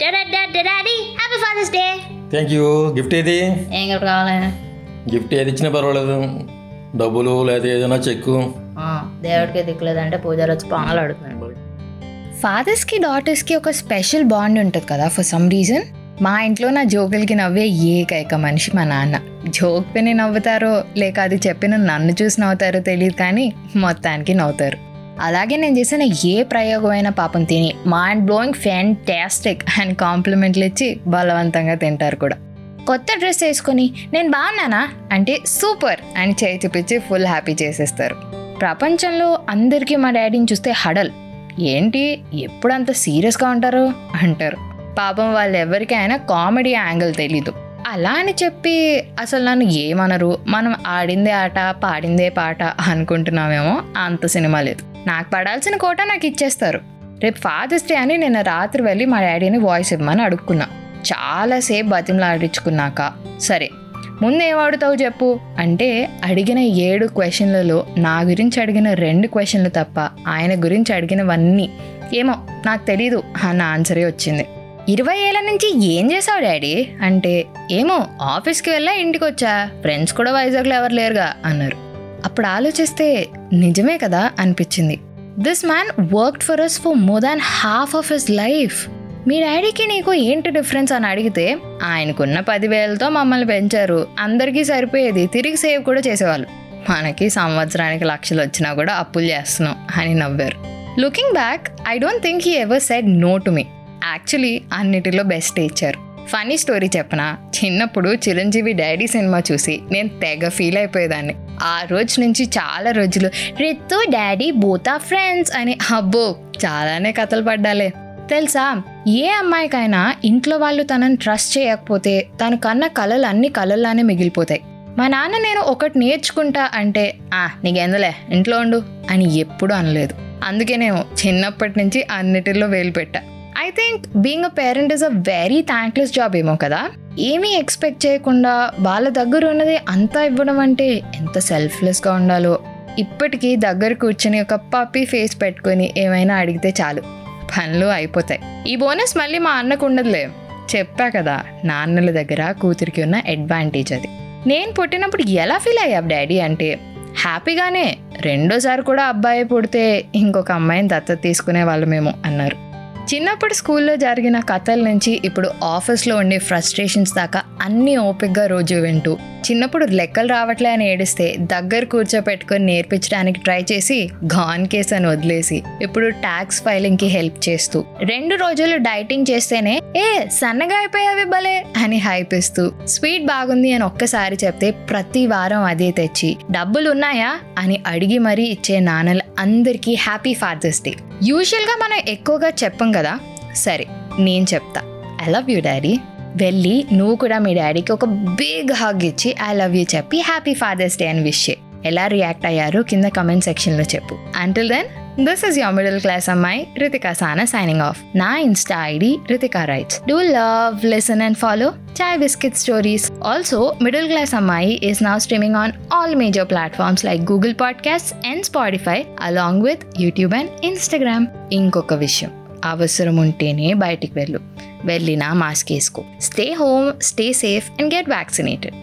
Daddy happy father's day thank you gift ఏది? ఏం gift కావాలి? గిఫ్ట్ ఏది ఇచ్చినా పర్వాలేదు. డబ్బులు లేదా ఏదైనా చెక్కు. ఆ, దేవుడికి దిక్కులేదంటే పూజలు వచ్చి పాలు అడుగుతున్నాను ఫాదర్స్కి డాటర్స్కి ఒక స్పెషల్ బాండ్ ఉంటుంది కదా ఫర్ సమ్ రీజన్ మా ఇంట్లో నా జోకులకి నవ్వే ఏకైక మనిషి మా నాన్న. జోక్ విని నవ్వుతారో లేక అది చెప్పిన నన్ను చూసి నవ్వుతారో తెలియదు కానీ మొత్తానికి నవ్వుతారు. అలాగే నేను చేసిన ఏ ప్రయోగమైన పాపం తిని మైండ్ బ్లోయింగ్ ఫ్యాంటాస్టిక్ అండ్ కాంప్లిమెంట్లు ఇచ్చి బలవంతంగా తింటారు కూడా. కొత్త డ్రెస్ వేసుకొని నేను బాగున్నానా? అంటే సూపర్ అని చేయి చూపించి ఫుల్ హ్యాపీ చేసేస్తారు. ప్రపంచంలో అందరికీ మా డాడీని చూస్తే హడల్. ఏంటి? ఎప్పుడు అంత సీరియస్గా ఉంటారు? అంటారు. పాపం వాళ్ళు ఎవరికైనా కామెడీ యాంగిల్ తెలీదు. అలా అని చెప్పి అసలు నన్ను ఏమనరు? మనం ఆడిందే ఆట పాడిందే పాట అనుకుంటున్నామేమో అంత సినిమా లేదు. నాకు పడాల్సిన కోట నాకు ఇచ్చేస్తారు. రేపు ఫాదర్స్ డే అని నిన్న రాత్రి వెళ్ళి మా డాడీని వాయిస్ ఇవ్వమని అడుక్కున్నా. చాలాసేపు బతిమలాడించుకున్నాక. సరే ముందు ఏం చెప్పు? అంటే అడిగిన ఏడు క్వశ్చన్లలో నా గురించి అడిగిన రెండు క్వశ్చన్లు తప్ప ఆయన గురించి అడిగినవన్నీ. ఏమో నాకు తెలీదు అన్న ఆన్సరే వచ్చింది. ఇరవై ఏళ్ళ నుంచి ఏం చేసావు డాడీ? అంటే ఏమో ఆఫీస్కి వెళ్ళా ఇంటికి వచ్చా. ఫ్రెండ్స్ కూడా వైజాగ్లో ఎవరు లేరుగా అన్నారు. అప్పుడు ఆలోచిస్తే నిజమే కదా అనిపించింది. This man worked for us for more than half of his life మీ డాడీకి నీకు ఏంటి డిఫరెన్స్ అని అడిగితే ఆయనకున్న పదివేలతో మమ్మల్ని పెంచారు. అందరికీ సరిపోయేది. తిరిగి సేవ్ కూడా చేసేవాళ్ళు. మనకి సంవత్సరానికి లక్షలు వచ్చినా కూడా అప్పులు చేస్తున్నాం అని నవ్వారు. Looking back I don't think he ever said no to me actually అన్నిటిలో బెస్ట్ ఇచ్చారు. ఫనీ స్టోరీ చెప్పనా? చిన్నప్పుడు చిరంజీవి డాడీ సినిమా చూసి నేను తెగ ఫీల్ అయిపోయేదాన్ని. ఆ రోజు నుంచి చాలా రోజులు. రిత్తు డాడీ బోతా ఫ్రెండ్స్ అని అబ్బో చాలానే కథలు పడ్డాలే. తెలుసా? ఏ అమ్మాయికైనా ఇంట్లో వాళ్ళు తనని ట్రస్ట్ చేయకపోతే తను కన్న కళలు అన్ని కళల్లానే మిగిలిపోతాయి. మా నాన్న నేను ఒకటి నేర్చుకుంటా అంటే ఆ నీకెందులే ఇంట్లో ఉండు అని ఎప్పుడు అనలేదు. అందుకే నేను చిన్నప్పటి నుంచి అన్నిటిలో వేలు పెట్టా. I think being a parent is a very thankless job ఏమో కదా? ఏమీ ఎక్స్పెక్ట్ చేయకుండా వాళ్ళ దగ్గర ఉన్నది అంతా ఇవ్వడం అంటే ఎంత సెల్ఫ్లెస్గా ఉండాలో. ఇప్పటికీ దగ్గర కూర్చొని ఒక పప్పి ఫేస్ పెట్టుకొని ఏమైనా అడిగితే చాలు. పనులు అయిపోతాయి. ఈ బోనస్ మళ్ళీ మా అన్నకు ఉండదులే. చెప్పా కదా నాన్నల దగ్గర కూతురికి ఉన్న అడ్వాంటేజ్ అది. నేను పుట్టినప్పుడు ఎలా ఫీల్ అయ్యావు డాడీ అంటే హ్యాపీగానే రెండోసారి కూడా అబ్బాయి పుడితే ఇంకొక అమ్మాయిని దత్తత తీసుకునే వాళ్ళమేమో అన్నారు. చిన్నప్పుడు స్కూల్లో జరిగిన కథల నుంచి ఇప్పుడు ఆఫీస్లో ఉండే ఫ్రస్ట్రేషన్స్ దాకా అన్నీ ఓపిక్గా రోజు వింటూ. చిన్నప్పుడు లెక్కలు రావట్లే అని ఏడిస్తే దగ్గర కూర్చోపెట్టుకొని నేర్పించడానికి ట్రై చేసి ఘాన్ కేస్ అని వదిలేసి ఇప్పుడు ట్యాక్స్ ఫైలింగ్కి హెల్ప్ చేస్తూ. రెండు రోజులు డైటింగ్ చేస్తేనే ఏ సన్నగా అయిపోయావి భలే అని హైప్ ఇస్తూ. స్వీట్ బాగుంది అని ఒక్కసారి చెప్తే ప్రతి వారం అదే తెచ్చి డబ్బులు ఉన్నాయా అని అడిగి మరీ ఇచ్చే నాన్నలు అందరికీ హ్యాపీ ఫాదర్స్ డే. యూజువల్గా మనం ఎక్కువగా చెప్పం కదా? సరే నేను చెప్తా. I love you daddy. వెళ్ళి నువ్వు కూడా మీ డాడీకి ఒక బిగ్ హగ్ ఇచ్చి ఐ లవ్ యూ చెప్పి హ్యాపీ ఫాదర్స్ డే అని విష్ చేయి. ఎలా రియాక్ట్ అయ్యారో కింద కమెంట్ సెక్షన్లో చెప్పు. Until then this is your middle class ammayi Ritika Sana signing off నా insta ID Ritika writes do love listen and follow chai biscuit stories also middle class ammayi is now streaming on all major platforms like Google podcast and Spotify along with YouTube and Instagram ఇంకొక విషయం. అవసరం ఉంటేనే బయటికి వెళ్ళు. వెళ్ళినా mask వేసుకో. Stay home stay safe and get vaccinated